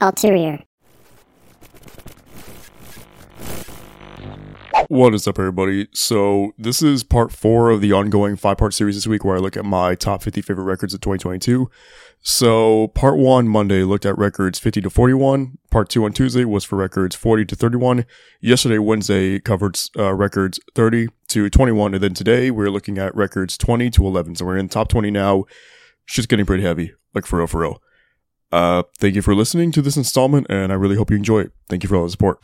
Ulterior. What is up, everybody? So, this is part four of the ongoing five part series this week where I look at my top 50 favorite records of 2022. So, part one, Monday, looked at records 50 to 41. Part two on Tuesday was for records 40 to 31. Yesterday, Wednesday, covered uh, records 30 to 21. And then today, we're looking at records 20 to 11. So, we're in top 20 now. Shit's getting pretty heavy, like for real, for real. Uh, thank you for listening to this installment, and I really hope you enjoy it. Thank you for all the support.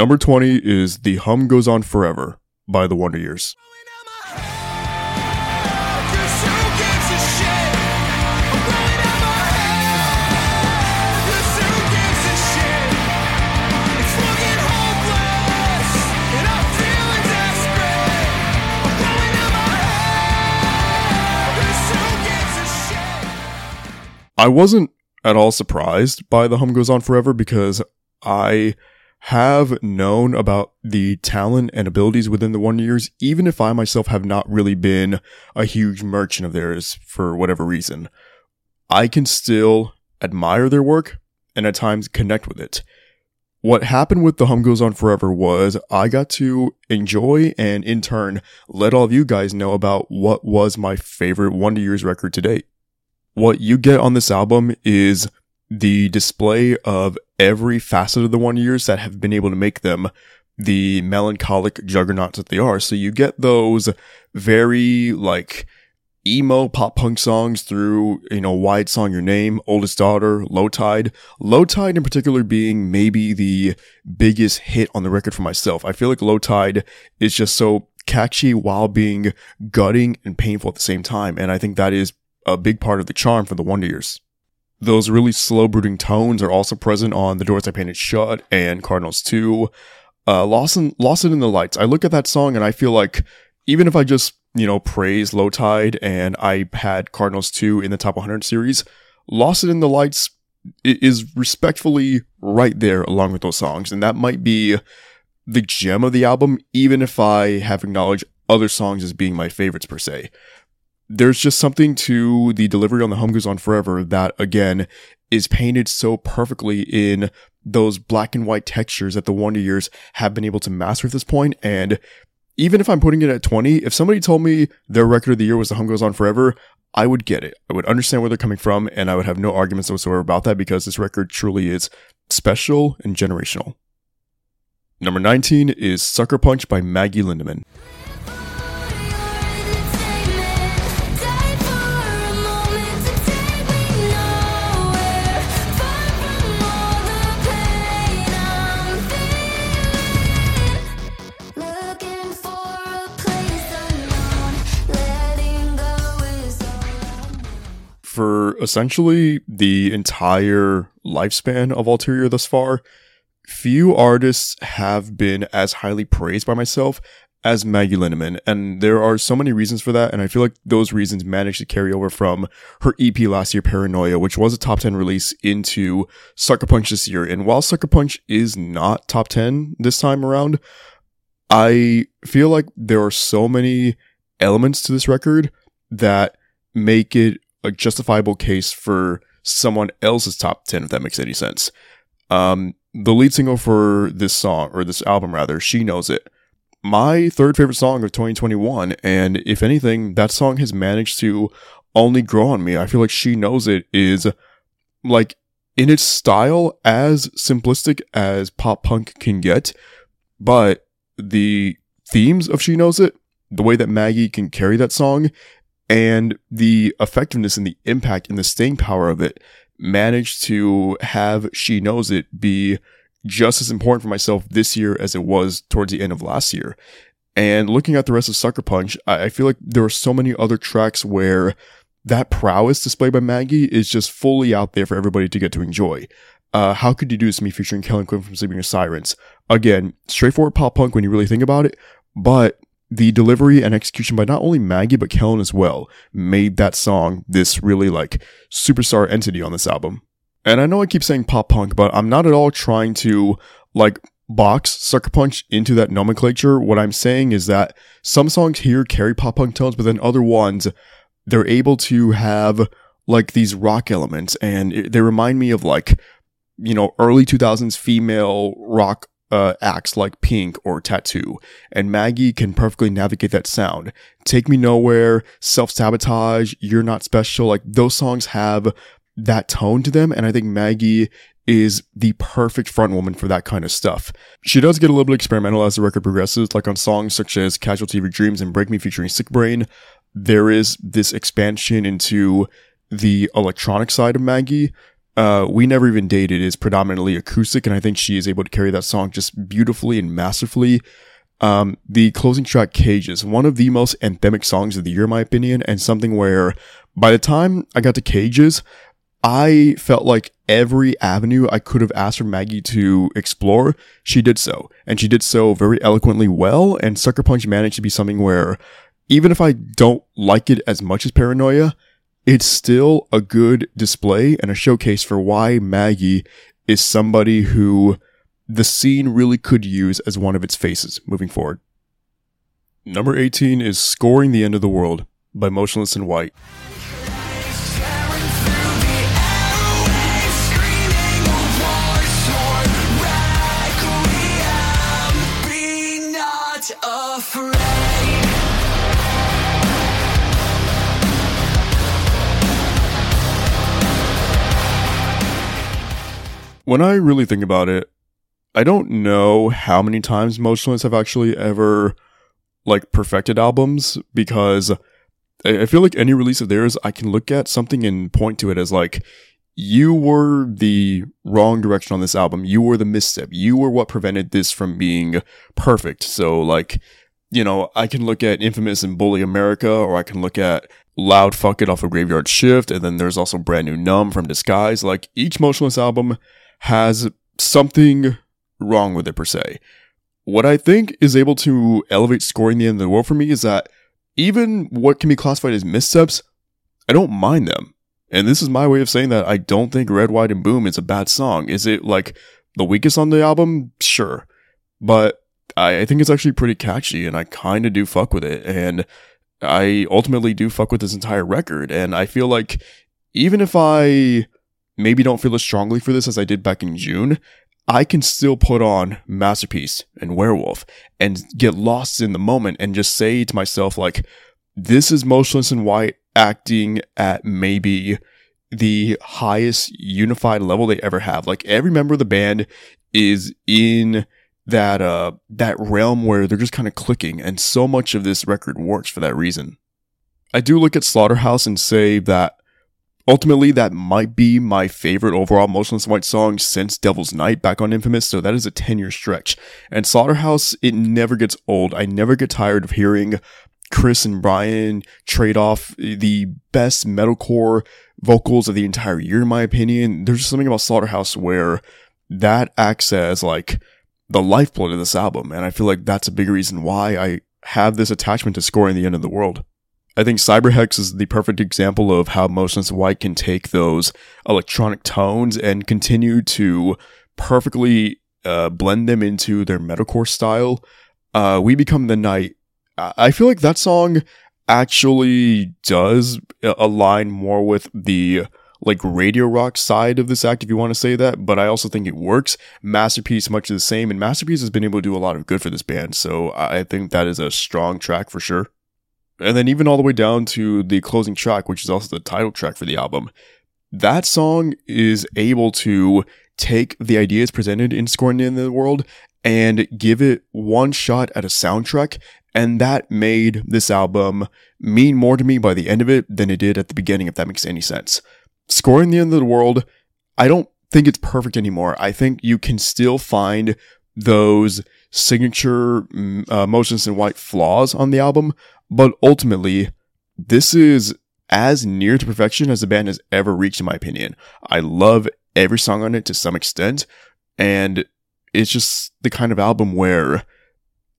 Number 20 is The Hum Goes On Forever by The Wonder Years. I wasn't at all surprised by The Hum Goes On Forever because I have known about the talent and abilities within the Wonder Years, even if I myself have not really been a huge merchant of theirs for whatever reason. I can still admire their work and at times connect with it. What happened with The Hum Goes On Forever was I got to enjoy and in turn let all of you guys know about what was my favorite Wonder Years record to date. What you get on this album is the display of every facet of the Wonder Years that have been able to make them the melancholic juggernauts that they are. So you get those very like emo pop punk songs through, you know, Wide Song Your Name, Oldest Daughter, Low Tide. Low Tide in particular being maybe the biggest hit on the record for myself. I feel like Low Tide is just so catchy while being gutting and painful at the same time. And I think that is a big part of the charm for the Wonder Years. Those really slow brooding tones are also present on The Doors I Painted Shut and Cardinals 2. Uh, Lost in, in the Lights. I look at that song and I feel like even if I just, you know, praise Low Tide and I had Cardinals 2 in the top 100 series, Lost in the Lights is respectfully right there along with those songs. And that might be the gem of the album, even if I have acknowledged other songs as being my favorites per se there's just something to the delivery on the Hum Goes On Forever that again is painted so perfectly in those black and white textures that the Wonder Years have been able to master at this point. And even if I'm putting it at 20, if somebody told me their record of the year was The Hum Goes On Forever, I would get it. I would understand where they're coming from and I would have no arguments whatsoever about that because this record truly is special and generational. Number 19 is Sucker Punch by Maggie Lindemann. Essentially the entire lifespan of Ulterior thus far, few artists have been as highly praised by myself as Maggie Lindemann. And there are so many reasons for that. And I feel like those reasons managed to carry over from her EP last year, Paranoia, which was a top 10 release into Sucker Punch this year. And while Sucker Punch is not top 10 this time around, I feel like there are so many elements to this record that make it a justifiable case for someone else's top 10, if that makes any sense. Um, the lead single for this song, or this album rather, She Knows It, my third favorite song of 2021. And if anything, that song has managed to only grow on me. I feel like She Knows It is like in its style as simplistic as pop punk can get, but the themes of She Knows It, the way that Maggie can carry that song and the effectiveness and the impact and the staying power of it managed to have She Knows It be just as important for myself this year as it was towards the end of last year. And looking at the rest of Sucker Punch, I feel like there are so many other tracks where that prowess displayed by Maggie is just fully out there for everybody to get to enjoy. uh, How Could You Do This to Me featuring Kellin Quinn from Sleeping with Sirens. Again, straightforward pop punk when you really think about it, but the delivery and execution by not only Maggie but Kellin as well made that song this really like superstar entity on this album. And I know I keep saying pop punk, but I'm not at all trying to like box Sucker Punch into that nomenclature. What I'm saying is that some songs here carry pop punk tones, but then other ones, they're able to have like these rock elements and it, they remind me of like, you know, early 2000s female rock uh, acts like Pink or t.A.T.u., and Maggie can perfectly navigate that sound. Take Me Nowhere, Self Sabotage, You're Not Special, like those songs have that tone to them, and I think Maggie is the perfect front woman for that kind of stuff. She does get a little bit experimental as the record progresses, like on songs such as Casualty of Your Dreams and Break Me featuring Siiickbrain. There is this expansion into the electronic side of Maggie, uh, We Never Even Dated is predominantly acoustic, and I think she is able to carry that song just beautifully and masterfully. Um, the closing track Cages, one of the most anthemic songs of the year, in my opinion, and something where by the time I got to Cages, I felt like every avenue I could have asked for Maggie to explore, she did so. And she did so very eloquently well, and Sucker Punch managed to be something where, even if I don't like it as much as Paranoia, it's still a good display and a showcase for why Maggie is somebody who the scene really could use as one of its faces moving forward. Number 18 is Scoring the End of the World by Motionless in White. When I really think about it, I don't know how many times Motionless have actually ever like perfected albums because I feel like any release of theirs, I can look at something and point to it as like, you were the wrong direction on this album. You were the misstep. You were what prevented this from being perfect. So like, you know, I can look at Infamous and Bully America, or I can look at Loud Fuck It off of Graveyard Shift, and then there's also Brand New Numb from Disguise. Like each Motionless album has something wrong with it per se. What I think is able to elevate scoring the end of the world for me is that even what can be classified as missteps, I don't mind them. And this is my way of saying that I don't think Red, White, and Boom is a bad song. Is it like the weakest on the album? Sure. But I, I think it's actually pretty catchy and I kind of do fuck with it. And I ultimately do fuck with this entire record. And I feel like even if I maybe don't feel as strongly for this as I did back in June, I can still put on Masterpiece and Werewolf and get lost in the moment and just say to myself, like, this is Motionless in White acting at maybe the highest unified level they ever have. Like every member of the band is in that uh that realm where they're just kind of clicking and so much of this record works for that reason. I do look at Slaughterhouse and say that Ultimately, that might be my favorite overall Motionless White song since Devil's Night back on Infamous, so that is a 10 year stretch. And Slaughterhouse, it never gets old. I never get tired of hearing Chris and Brian trade off the best metalcore vocals of the entire year, in my opinion. There's just something about Slaughterhouse where that acts as like the lifeblood of this album. And I feel like that's a big reason why I have this attachment to scoring the end of the world. I think Cyberhex is the perfect example of how Motionless White can take those electronic tones and continue to perfectly uh, blend them into their metalcore style. Uh, we Become the Night. I feel like that song actually does align more with the like radio rock side of this act, if you want to say that, but I also think it works. Masterpiece, much the same, and Masterpiece has been able to do a lot of good for this band, so I think that is a strong track for sure. And then even all the way down to the closing track, which is also the title track for the album. That song is able to take the ideas presented in Scoring in the World and give it one shot at a soundtrack. And that made this album mean more to me by the end of it than it did at the beginning, if that makes any sense. Scoring the End of the World, I don't think it's perfect anymore. I think you can still find those signature mm, uh, Motionless in White flaws on the album, but ultimately, this is as near to perfection as the band has ever reached, in my opinion. I love every song on it to some extent. And it's just the kind of album where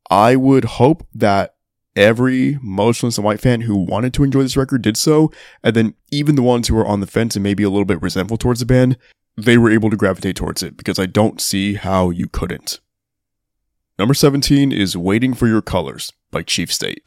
I would hope that every Motionless in White fan who wanted to enjoy this record did so. And then even the ones who were on the fence and maybe a little bit resentful towards the band, they were able to gravitate towards it because I don't see how you couldn't. Number 17 is Waiting for Your Colors by Chief State.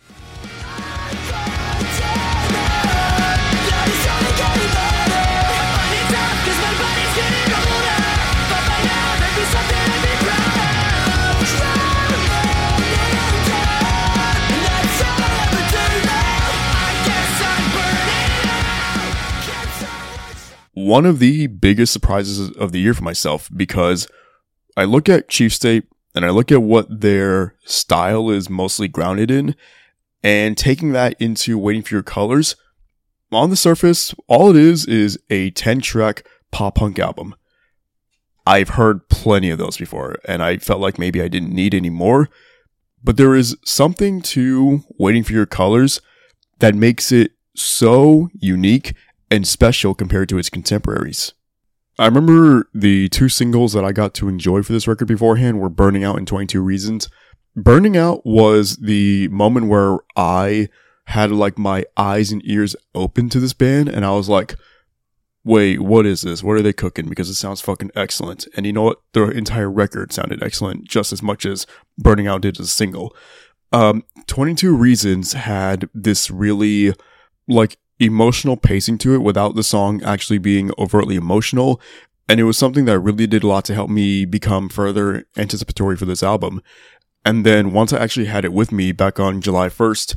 One of the biggest surprises of the year for myself because I look at Chief State and I look at what their style is mostly grounded in and taking that into Waiting for Your Colors. On the surface, all it is is a 10 track pop punk album. I've heard plenty of those before and I felt like maybe I didn't need any more, but there is something to Waiting for Your Colors that makes it so unique and special compared to its contemporaries. I remember the two singles that I got to enjoy for this record beforehand were Burning Out and 22 Reasons. Burning Out was the moment where I had like my eyes and ears open to this band and I was like, wait, what is this? What are they cooking? Because it sounds fucking excellent. And you know what? The entire record sounded excellent just as much as Burning Out did as a single. Um, 22 Reasons had this really like emotional pacing to it without the song actually being overtly emotional. And it was something that really did a lot to help me become further anticipatory for this album. And then once I actually had it with me back on July 1st,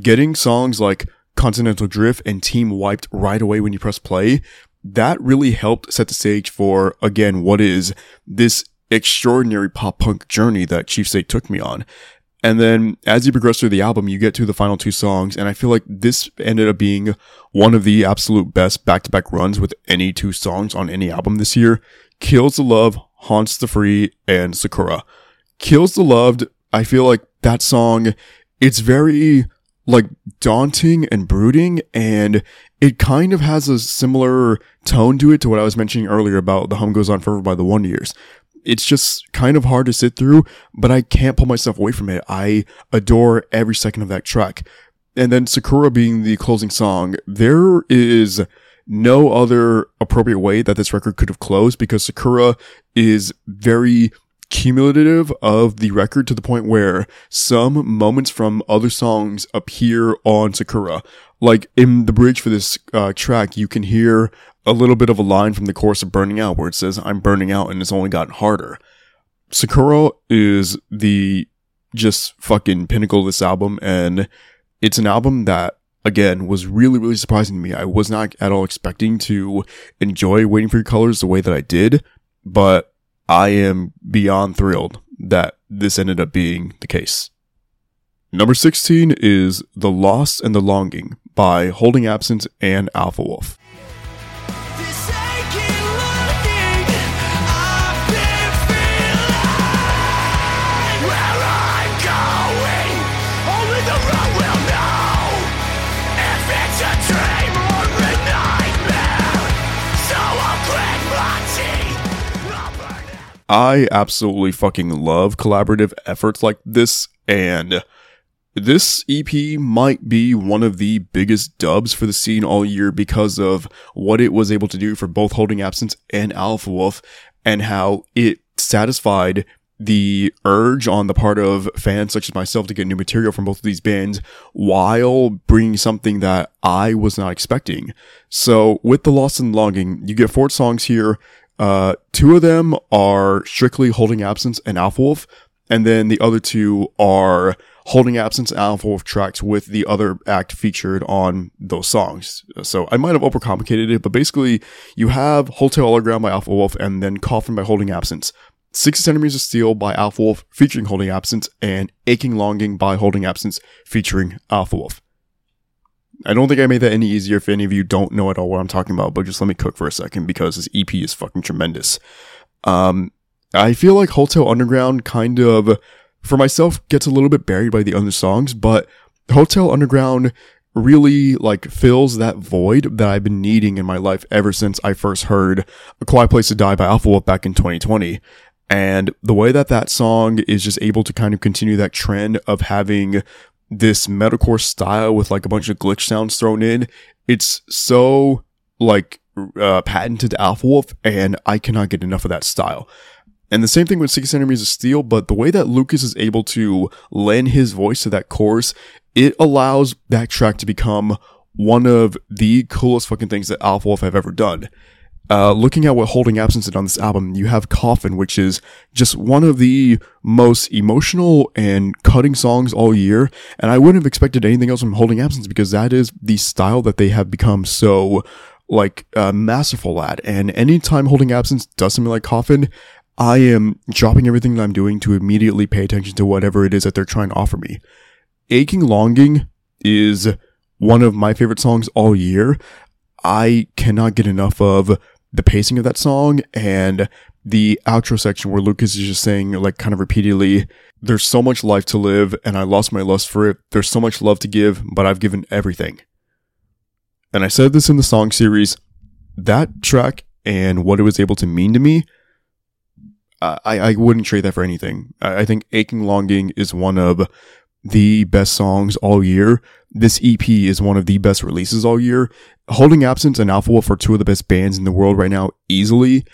getting songs like Continental Drift and Team Wiped right away when you press play, that really helped set the stage for, again, what is this extraordinary pop punk journey that Chief State took me on. And then as you progress through the album, you get to the final two songs. And I feel like this ended up being one of the absolute best back to back runs with any two songs on any album this year. Kills the Love, Haunts the Free, and Sakura. Kills the Loved, I feel like that song, it's very like daunting and brooding and it kind of has a similar tone to it to what I was mentioning earlier about The Hum Goes On Forever by the Wonder Years it's just kind of hard to sit through, but I can't pull myself away from it. I adore every second of that track. And then Sakura being the closing song, there is no other appropriate way that this record could have closed because Sakura is very cumulative of the record to the point where some moments from other songs appear on Sakura. Like in the bridge for this uh, track, you can hear a little bit of a line from the course of Burning Out where it says, I'm burning out and it's only gotten harder. Sakura is the just fucking pinnacle of this album and it's an album that again was really really surprising to me. I was not at all expecting to enjoy Waiting for Your Colors the way that I did, but I am beyond thrilled that this ended up being the case. Number 16 is The Lost and the Longing by Holding Absence and Alpha Wolf. I absolutely fucking love collaborative efforts like this, and this EP might be one of the biggest dubs for the scene all year because of what it was able to do for both Holding Absence and Alpha Wolf, and how it satisfied the urge on the part of fans such as myself to get new material from both of these bands while bringing something that I was not expecting. So with The Lost and Longing, you get four songs here uh, two of them are strictly holding absence and Alpha Wolf, and then the other two are holding absence and Alpha Wolf tracks with the other act featured on those songs. So I might have overcomplicated it, but basically you have Hotel Underground by Alpha Wolf and then Coffin by Holding Absence. 60 Centimeters of Steel by Alpha Wolf featuring Holding Absence and Aching Longing by Holding Absence featuring Alpha Wolf. I don't think I made that any easier if any of you don't know at all what I'm talking about, but just let me cook for a second because this EP is fucking tremendous. Um, I feel like Hotel Underground kind of, for myself, gets a little bit buried by the other songs, but Hotel Underground really like fills that void that I've been needing in my life ever since I first heard A Quiet Place to Die by Alpha Wolf back in 2020. And the way that that song is just able to kind of continue that trend of having this metalcore style with like a bunch of glitch sounds thrown in, it's so like uh, patented Alpha Wolf, and I cannot get enough of that style. And the same thing with Six Centimeters of Steel, but the way that Lucas is able to lend his voice to that chorus, it allows that track to become one of the coolest fucking things that Alpha Wolf have ever done. Uh, looking at what Holding Absence did on this album, you have Coffin, which is just one of the most emotional and cutting songs all year. And I wouldn't have expected anything else from Holding Absence because that is the style that they have become so like uh, masterful at. And anytime Holding Absence does something like Coffin, I am dropping everything that I'm doing to immediately pay attention to whatever it is that they're trying to offer me. Aching Longing is one of my favorite songs all year. I cannot get enough of the pacing of that song and the outro section where Lucas is just saying, like, kind of repeatedly, there's so much life to live and I lost my lust for it. There's so much love to give, but I've given everything. And I said this in the song series that track and what it was able to mean to me. I, I wouldn't trade that for anything. I, I think Aching Longing is one of the best songs all year. This EP is one of the best releases all year. Holding Absence and Alpha Wolf are two of the best bands in the world right now, easily.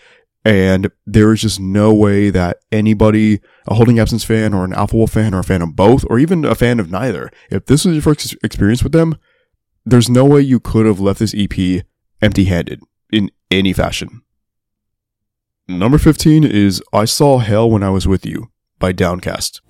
And there is just no way that anybody, a Holding Absence fan or an Alpha Wolf fan or a fan of both, or even a fan of neither, if this was your first experience with them, there's no way you could have left this EP empty handed in any fashion. Number 15 is I Saw Hell When I Was With You by Downcast.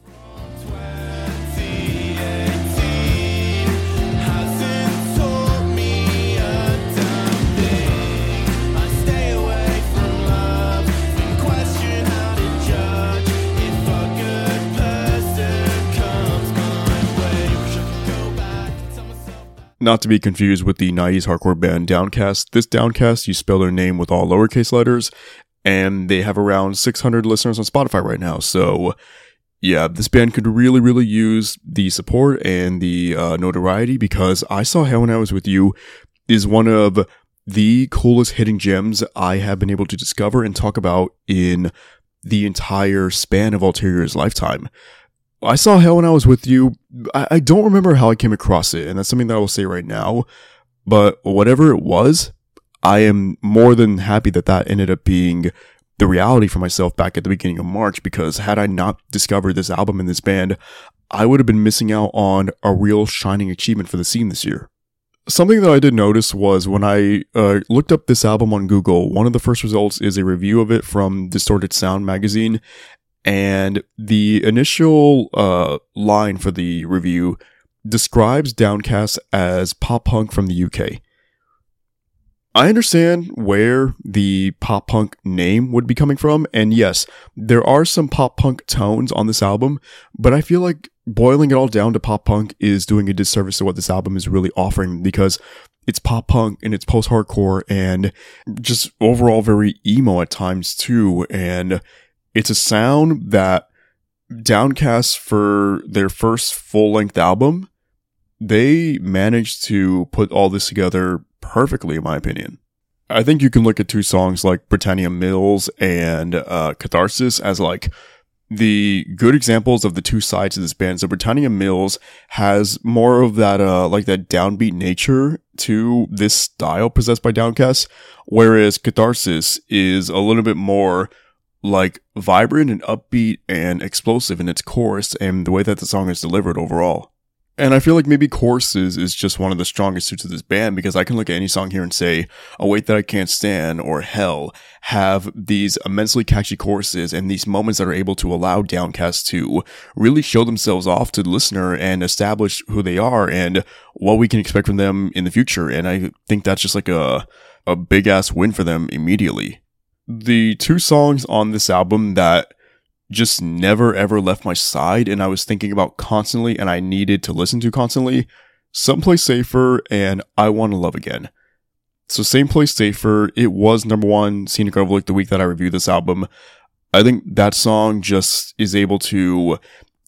Not to be confused with the 90s hardcore band Downcast. This Downcast, you spell their name with all lowercase letters, and they have around 600 listeners on Spotify right now. So, yeah, this band could really, really use the support and the uh, notoriety because I Saw Hell When I Was With You is one of the coolest hidden gems I have been able to discover and talk about in the entire span of Ulterior's lifetime. I saw Hell when I was with you. I, I don't remember how I came across it, and that's something that I will say right now. But whatever it was, I am more than happy that that ended up being the reality for myself back at the beginning of March because had I not discovered this album and this band, I would have been missing out on a real shining achievement for the scene this year. Something that I did notice was when I uh, looked up this album on Google, one of the first results is a review of it from Distorted Sound magazine, and the initial uh, line for the review describes Downcast as pop punk from the UK. I understand where the pop punk name would be coming from, and yes, there are some pop punk tones on this album, but I feel like boiling it all down to pop punk is doing a disservice to what this album is really offering because it's pop punk and it's post hardcore and just overall very emo at times too. And it's a sound that Downcast for their first full length album, they managed to put all this together perfectly, in my opinion. I think you can look at two songs like Britannia Mills and uh, Catharsis as like the good examples of the two sides of this band. So Britannia Mills has more of that, uh, like that downbeat nature to this style possessed by Downcast, whereas Catharsis is a little bit more like vibrant and upbeat and explosive in its chorus and the way that the song is delivered overall. And I feel like maybe choruses is just one of the strongest suits of this band because I can look at any song here and say, A Weight That I Can't Stand or Hell have these immensely catchy choruses and these moments that are able to allow Downcast to really show themselves off to the listener and establish who they are and what we can expect from them in the future. And I think that's just like a, a big ass win for them immediately the two songs on this album that just never ever left my side and I was thinking about constantly and I needed to listen to constantly. Someplace Safer and I Want to Love Again. So Same Place Safer, it was number one scenic overlook the week that I reviewed this album. I think that song just is able to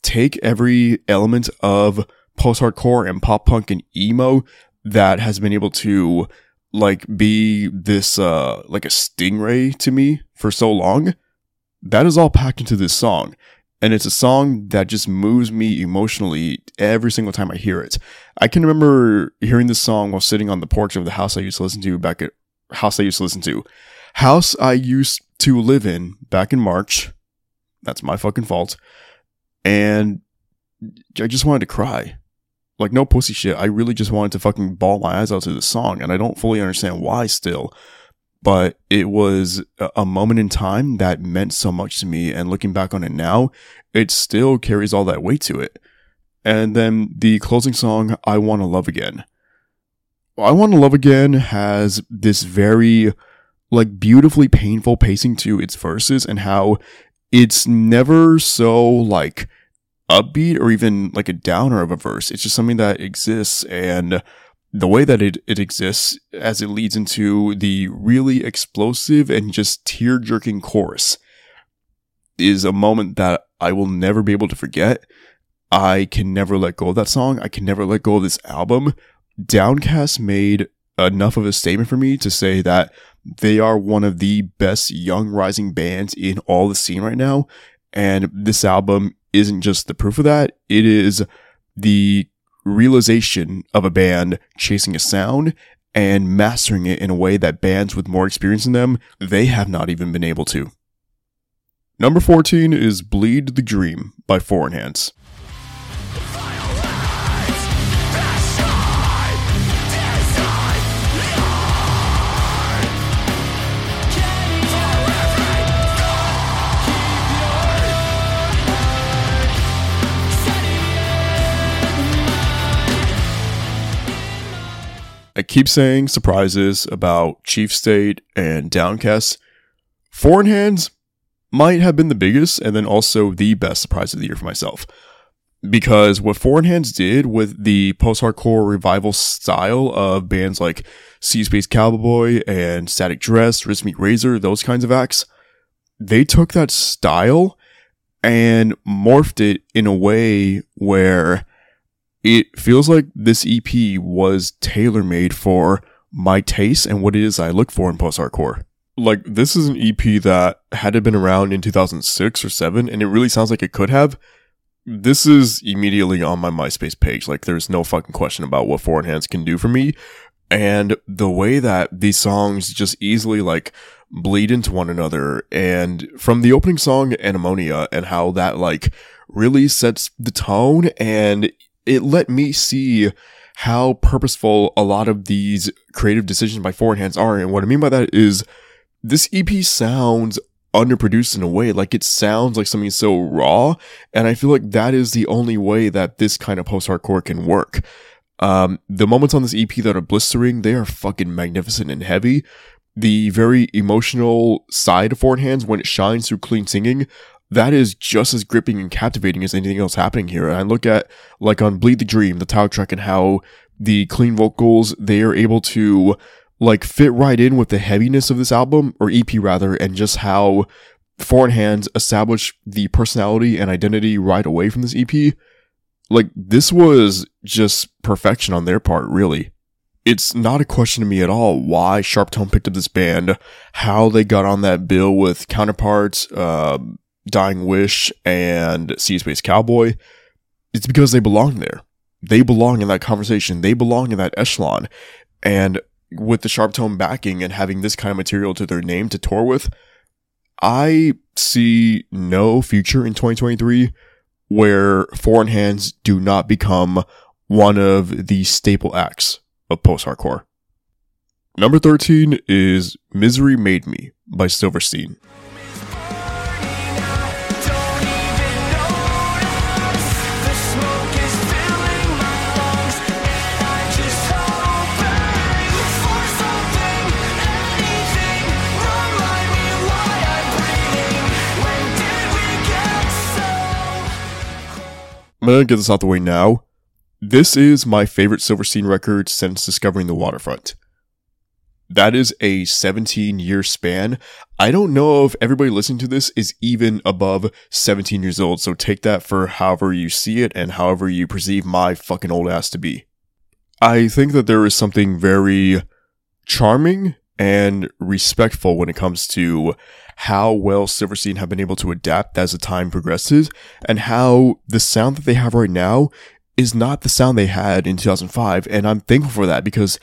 take every element of post-hardcore and pop punk and emo that has been able to like be this uh like a stingray to me for so long that is all packed into this song and it's a song that just moves me emotionally every single time I hear it. I can remember hearing this song while sitting on the porch of the house I used to listen to back at house I used to listen to. House I used to live in back in March. That's my fucking fault. And I just wanted to cry. Like no pussy shit. I really just wanted to fucking bawl my eyes out to the song and I don't fully understand why still but it was a moment in time that meant so much to me. And looking back on it now, it still carries all that weight to it. And then the closing song, I Want to Love Again. I Want to Love Again has this very, like, beautifully painful pacing to its verses and how it's never so, like, upbeat or even like a downer of a verse. It's just something that exists and the way that it, it exists as it leads into the really explosive and just tear jerking chorus is a moment that I will never be able to forget. I can never let go of that song. I can never let go of this album. Downcast made enough of a statement for me to say that they are one of the best young rising bands in all the scene right now. And this album isn't just the proof of that. It is the realization of a band chasing a sound and mastering it in a way that bands with more experience in them, they have not even been able to. Number 14 is Bleed the Dream by Foreign Hands. I keep saying surprises about Chief State and Downcast. Foreign Hands might have been the biggest and then also the best surprise of the year for myself. Because what Foreign Hands did with the post hardcore revival style of bands like Sea Space Cowboy and Static Dress, Wrist Razor, those kinds of acts, they took that style and morphed it in a way where it feels like this EP was tailor made for my taste and what it is I look for in post hardcore. Like, this is an EP that had it been around in 2006 or 7, and it really sounds like it could have. This is immediately on my MySpace page. Like, there's no fucking question about what Foreign Hands can do for me. And the way that these songs just easily, like, bleed into one another. And from the opening song, Anemonia, and how that, like, really sets the tone and it let me see how purposeful a lot of these creative decisions by Foreign Hands are. And what I mean by that is this EP sounds underproduced in a way. Like it sounds like something so raw. And I feel like that is the only way that this kind of post hardcore can work. Um, the moments on this EP that are blistering, they are fucking magnificent and heavy. The very emotional side of Foreign Hands when it shines through clean singing, that is just as gripping and captivating as anything else happening here. And I look at like on Bleed the Dream, the title track, and how the clean vocals they are able to like fit right in with the heaviness of this album or EP rather, and just how Foreign Hands establish the personality and identity right away from this EP. Like this was just perfection on their part, really. It's not a question to me at all why Sharptone picked up this band, how they got on that bill with counterparts, uh, Dying Wish and Sea Space Cowboy, it's because they belong there. They belong in that conversation. They belong in that echelon. And with the Sharp Tone backing and having this kind of material to their name to tour with, I see no future in 2023 where Foreign Hands do not become one of the staple acts of post hardcore. Number 13 is Misery Made Me by Silverstein. I'm gonna get this out the way now. This is my favorite Silverstein record since discovering the waterfront. that is a 17 year span. I don't know if everybody listening to this is even above 17 years old, so take that for however you see it and however you perceive my fucking old ass to be. I think that there is something very charming and respectful when it comes to how well Silverstein have been able to adapt as the time progresses and how the sound that they have right now is not the sound they had in 2005. And I'm thankful for that because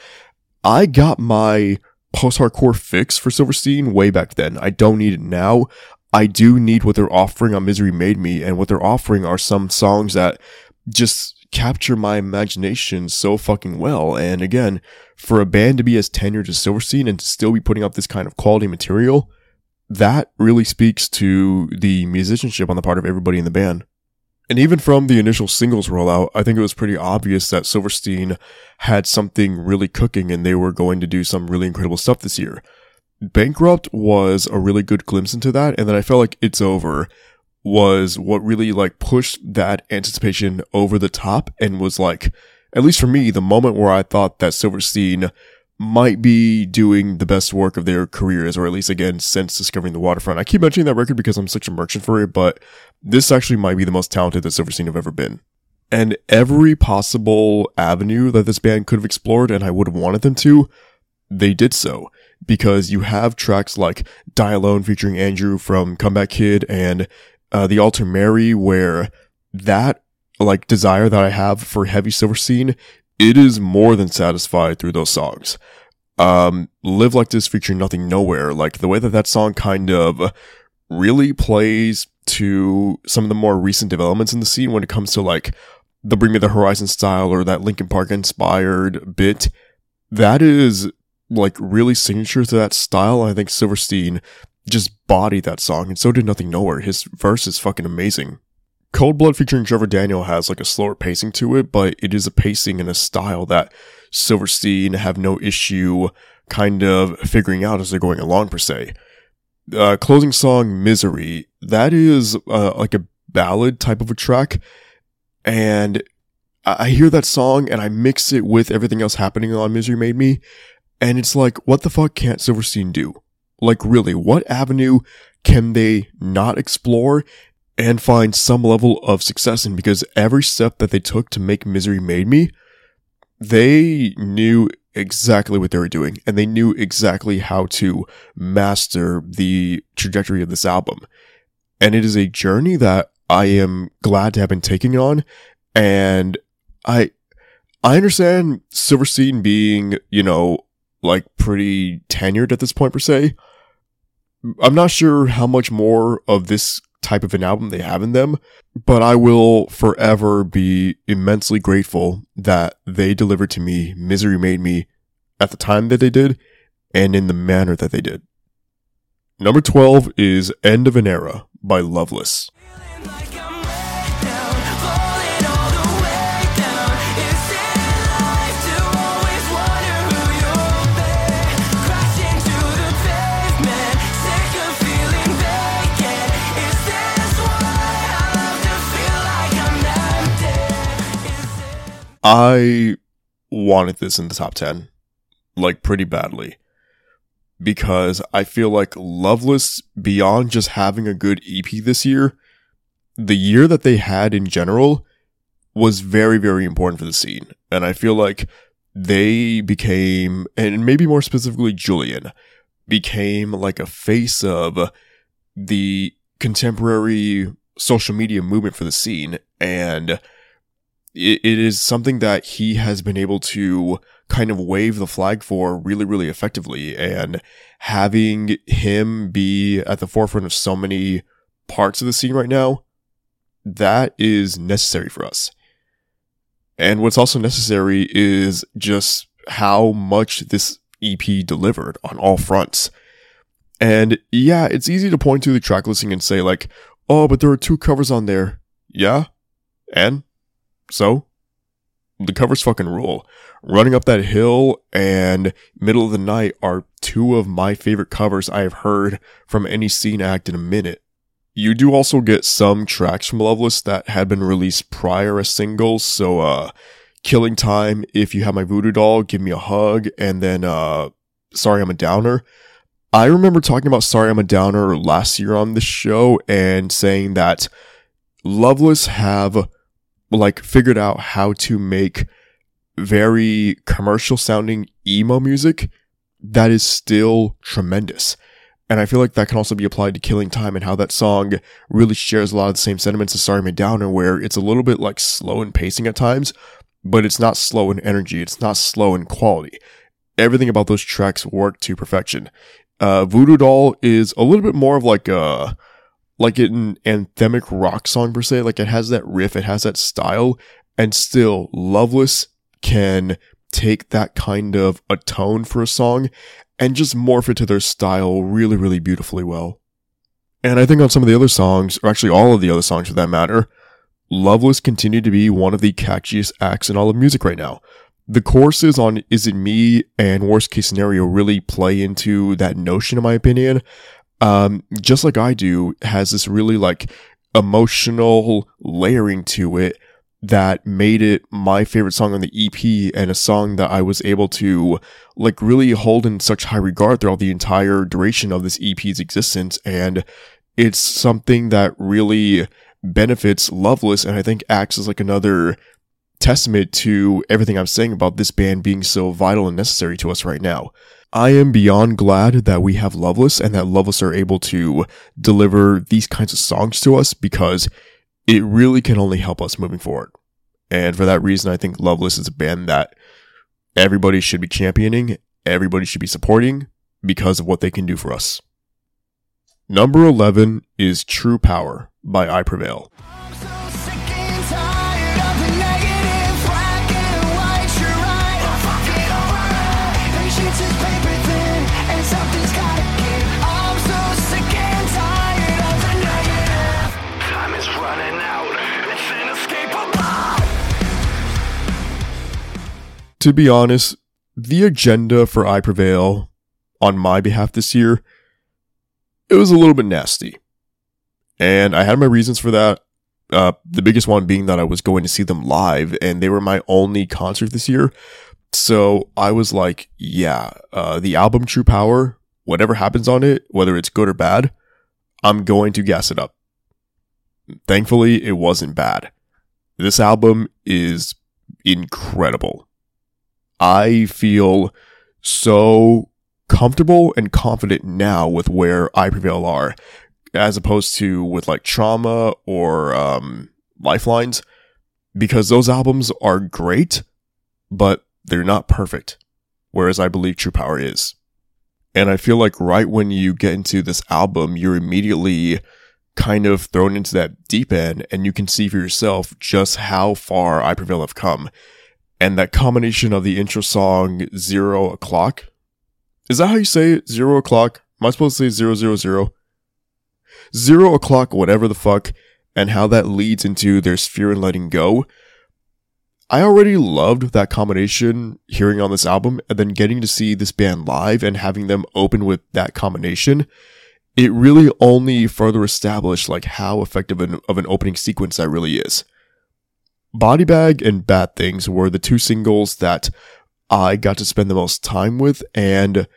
I got my post-hardcore fix for Silverstein way back then. I don't need it now. I do need what they're offering on Misery Made Me and what they're offering are some songs that just capture my imagination so fucking well. And again, for a band to be as tenured as Silverstein and to still be putting up this kind of quality material, that really speaks to the musicianship on the part of everybody in the band. And even from the initial singles rollout, I think it was pretty obvious that Silverstein had something really cooking and they were going to do some really incredible stuff this year. Bankrupt was a really good glimpse into that, and then I felt like It's Over was what really like pushed that anticipation over the top and was like, at least for me, the moment where I thought that Silverstein might be doing the best work of their careers, or at least again, since discovering the waterfront. I keep mentioning that record because I'm such a merchant for it, but this actually might be the most talented that Silverstein have ever been. And every possible avenue that this band could have explored, and I would have wanted them to, they did so. Because you have tracks like Die Alone featuring Andrew from Comeback Kid and uh, The Altar Mary, where that like desire that I have for heavy Silverstein, it is more than satisfied through those songs. Um, Live Like This featuring Nothing Nowhere, like the way that that song kind of really plays to some of the more recent developments in the scene when it comes to like the Bring Me the Horizon style or that Linkin Park inspired bit. That is like really signature to that style. I think Silverstein just bodied that song and so did Nothing Nowhere. His verse is fucking amazing. Cold Blood featuring Trevor Daniel has like a slower pacing to it, but it is a pacing and a style that Silverstein have no issue kind of figuring out as they're going along per se. Uh, closing song Misery, that is uh, like a ballad type of a track. And I hear that song and I mix it with everything else happening on Misery Made Me. And it's like, what the fuck can't Silverstein do? Like, really, what avenue can they not explore and find some level of success in? Because every step that they took to make Misery Made Me, they knew exactly what they were doing and they knew exactly how to master the trajectory of this album. And it is a journey that I am glad to have been taking on. And I, I understand Silverstein being, you know, like pretty tenured at this point per se. I'm not sure how much more of this type of an album they have in them, but I will forever be immensely grateful that they delivered to me Misery Made Me at the time that they did and in the manner that they did. Number 12 is End of an Era by Loveless. I wanted this in the top 10, like pretty badly, because I feel like Loveless, beyond just having a good EP this year, the year that they had in general was very, very important for the scene. And I feel like they became, and maybe more specifically Julian, became like a face of the contemporary social media movement for the scene. And it, it is something that he has been able to kind of wave the flag for really, really effectively. And having him be at the forefront of so many parts of the scene right now, that is necessary for us. And what's also necessary is just how much this EP delivered on all fronts. And yeah, it's easy to point to the track listing and say like, oh, but there are two covers on there. Yeah. And so, the covers fucking rule. Running Up That Hill and Middle of the Night are two of my favorite covers I have heard from any scene act in a minute. You do also get some tracks from Loveless that had been released prior as singles, so uh Killing Time, If You Have My Voodoo Doll, Give Me a Hug, and then uh Sorry I'm a Downer. I remember talking about Sorry I'm a Downer last year on the show and saying that Loveless have like figured out how to make very commercial sounding emo music that is still tremendous. And I feel like that can also be applied to Killing Time and how that song really shares a lot of the same sentiments as Sorry Me Downer, where it's a little bit like slow in pacing at times, but it's not slow in energy. It's not slow in quality. Everything about those tracks work to perfection. Uh, Voodoo Doll is a little bit more of like a, like an anthemic rock song per se. Like it has that riff, it has that style, and still Loveless can take that kind of a tone for a song and just morph it to their style really, really beautifully well. And I think on some of the other songs, or actually all of the other songs for that matter, Loveless continued to be one of the catchiest acts in all of music right now. The choruses on Is It Me and Worst Case Scenario really play into that notion, in my opinion. Um, just like I do, has this really like emotional layering to it that made it my favorite song on the EP and a song that I was able to like really hold in such high regard throughout the entire duration of this EP's existence. And it's something that really benefits Loveless and I think acts as like another testament to everything I'm saying about this band being so vital and necessary to us right now. I am beyond glad that we have Loveless and that Loveless are able to deliver these kinds of songs to us because it really can only help us moving forward. And for that reason, I think Loveless is a band that everybody should be championing, everybody should be supporting because of what they can do for us. Number 11 is True Power by I Prevail. To be honest, the agenda for I Prevail on my behalf this year, it was a little bit nasty. And I had my reasons for that. Uh, the biggest one being that I was going to see them live and they were my only concert this year. So I was like, yeah, uh, the album True Power, whatever happens on it, whether it's good or bad, I'm going to gas it up. Thankfully, it wasn't bad. This album is incredible. I feel so comfortable and confident now with where I Prevail are, as opposed to with like Trauma or um, Lifelines, because those albums are great, but they're not perfect. Whereas I believe True Power is. And I feel like right when you get into this album, you're immediately kind of thrown into that deep end and you can see for yourself just how far I Prevail have come and that combination of the intro song Zero O'Clock. Is that how you say it? Zero O'Clock? Am I supposed to say zero zero zero? Zero O'Clock, whatever the fuck, and how that leads into There's Fear and Letting Go. I already loved that combination hearing on this album and then getting to see this band live and having them open with that combination. It really only further established like how effective an, of an opening sequence that really is. Body Bag and Bad Things were the two singles that I got to spend the most time with, and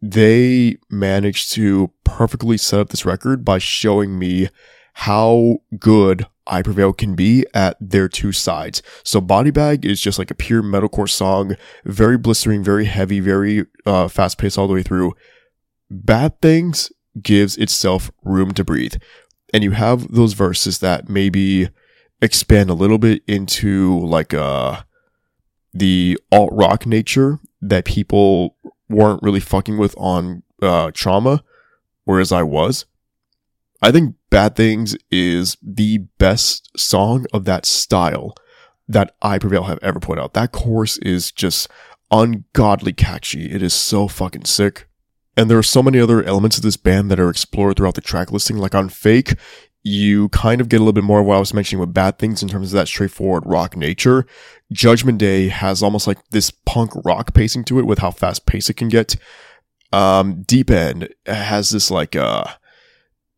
they managed to perfectly set up this record by showing me how good I Prevail can be at their two sides. So Body Bag is just like a pure metalcore song, very blistering, very heavy, very uh, fast paced all the way through. Bad Things gives itself room to breathe. And you have those verses that maybe expand a little bit into like uh the alt rock nature that people weren't really fucking with on uh trauma whereas I was. I think Bad Things is the best song of that style that I Prevail have ever put out. That chorus is just ungodly catchy. It is so fucking sick. And there are so many other elements of this band that are explored throughout the track listing. Like on Fake, you kind of get a little bit more of what I was mentioning with bad things in terms of that straightforward rock nature. Judgment Day has almost like this punk rock pacing to it with how fast paced it can get. Um, Deep End has this like, uh,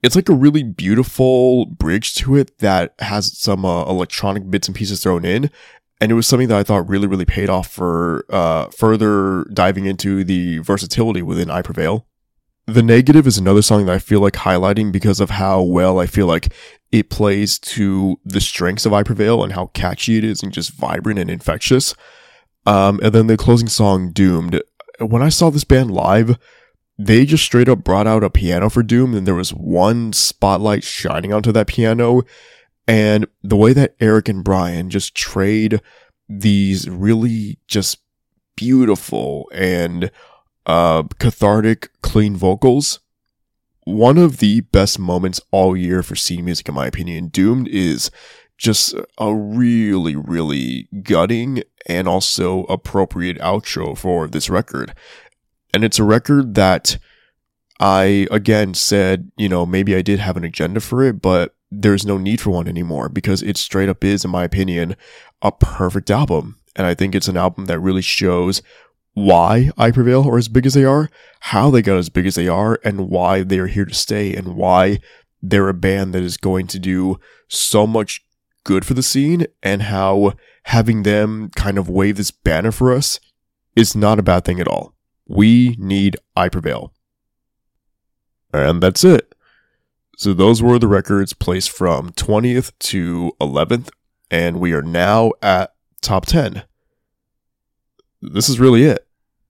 it's like a really beautiful bridge to it that has some uh, electronic bits and pieces thrown in. and it was something that I thought really, really paid off for uh, further diving into the versatility within I Prevail. The Negative is another song that I feel like highlighting because of how well I feel like it plays to the strengths of I Prevail and how catchy it is and just vibrant and infectious. Um, and then the closing song, Doomed. When I saw this band live, they just straight up brought out a piano for Doom, and there was one spotlight shining onto that piano and the way that Eric and Brian just trade these really just beautiful and uh, cathartic, clean vocals. One of the best moments all year for scene music, in my opinion. Doomed is just a really, really gutting and also appropriate outro for this record. And it's a record that I, again, said, you know, maybe I did have an agenda for it, but there's no need for one anymore because it straight up is, in my opinion, a perfect album. And I think it's an album that really shows why I Prevail are as big as they are, how they got as big as they are, and why they are here to stay, and why they're a band that is going to do so much good for the scene, and how having them kind of wave this banner for us is not a bad thing at all. We need I Prevail. And that's it. So those were the records placed from 20th to 11th, and we are now at top 10. This is really it.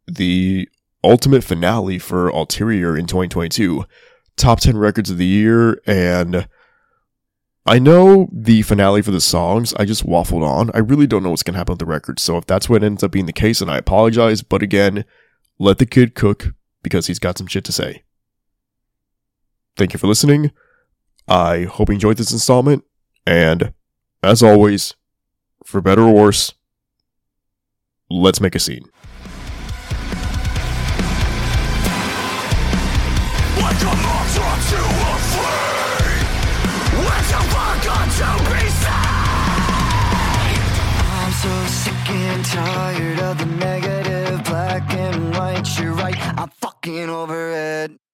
The ultimate finale for Ulterior in 2022. Top 10 records of the year, and I know the finale for the songs, I just waffled on. I really don't know what's going to happen with the records, so if that's what ends up being the case, then I apologize, but again, let the kid cook because he's got some shit to say. Thank you for listening. I hope you enjoyed this installment. And as always, for better or worse, let's make a scene. Tired of the negative black and white. You're right, I'm fucking over it.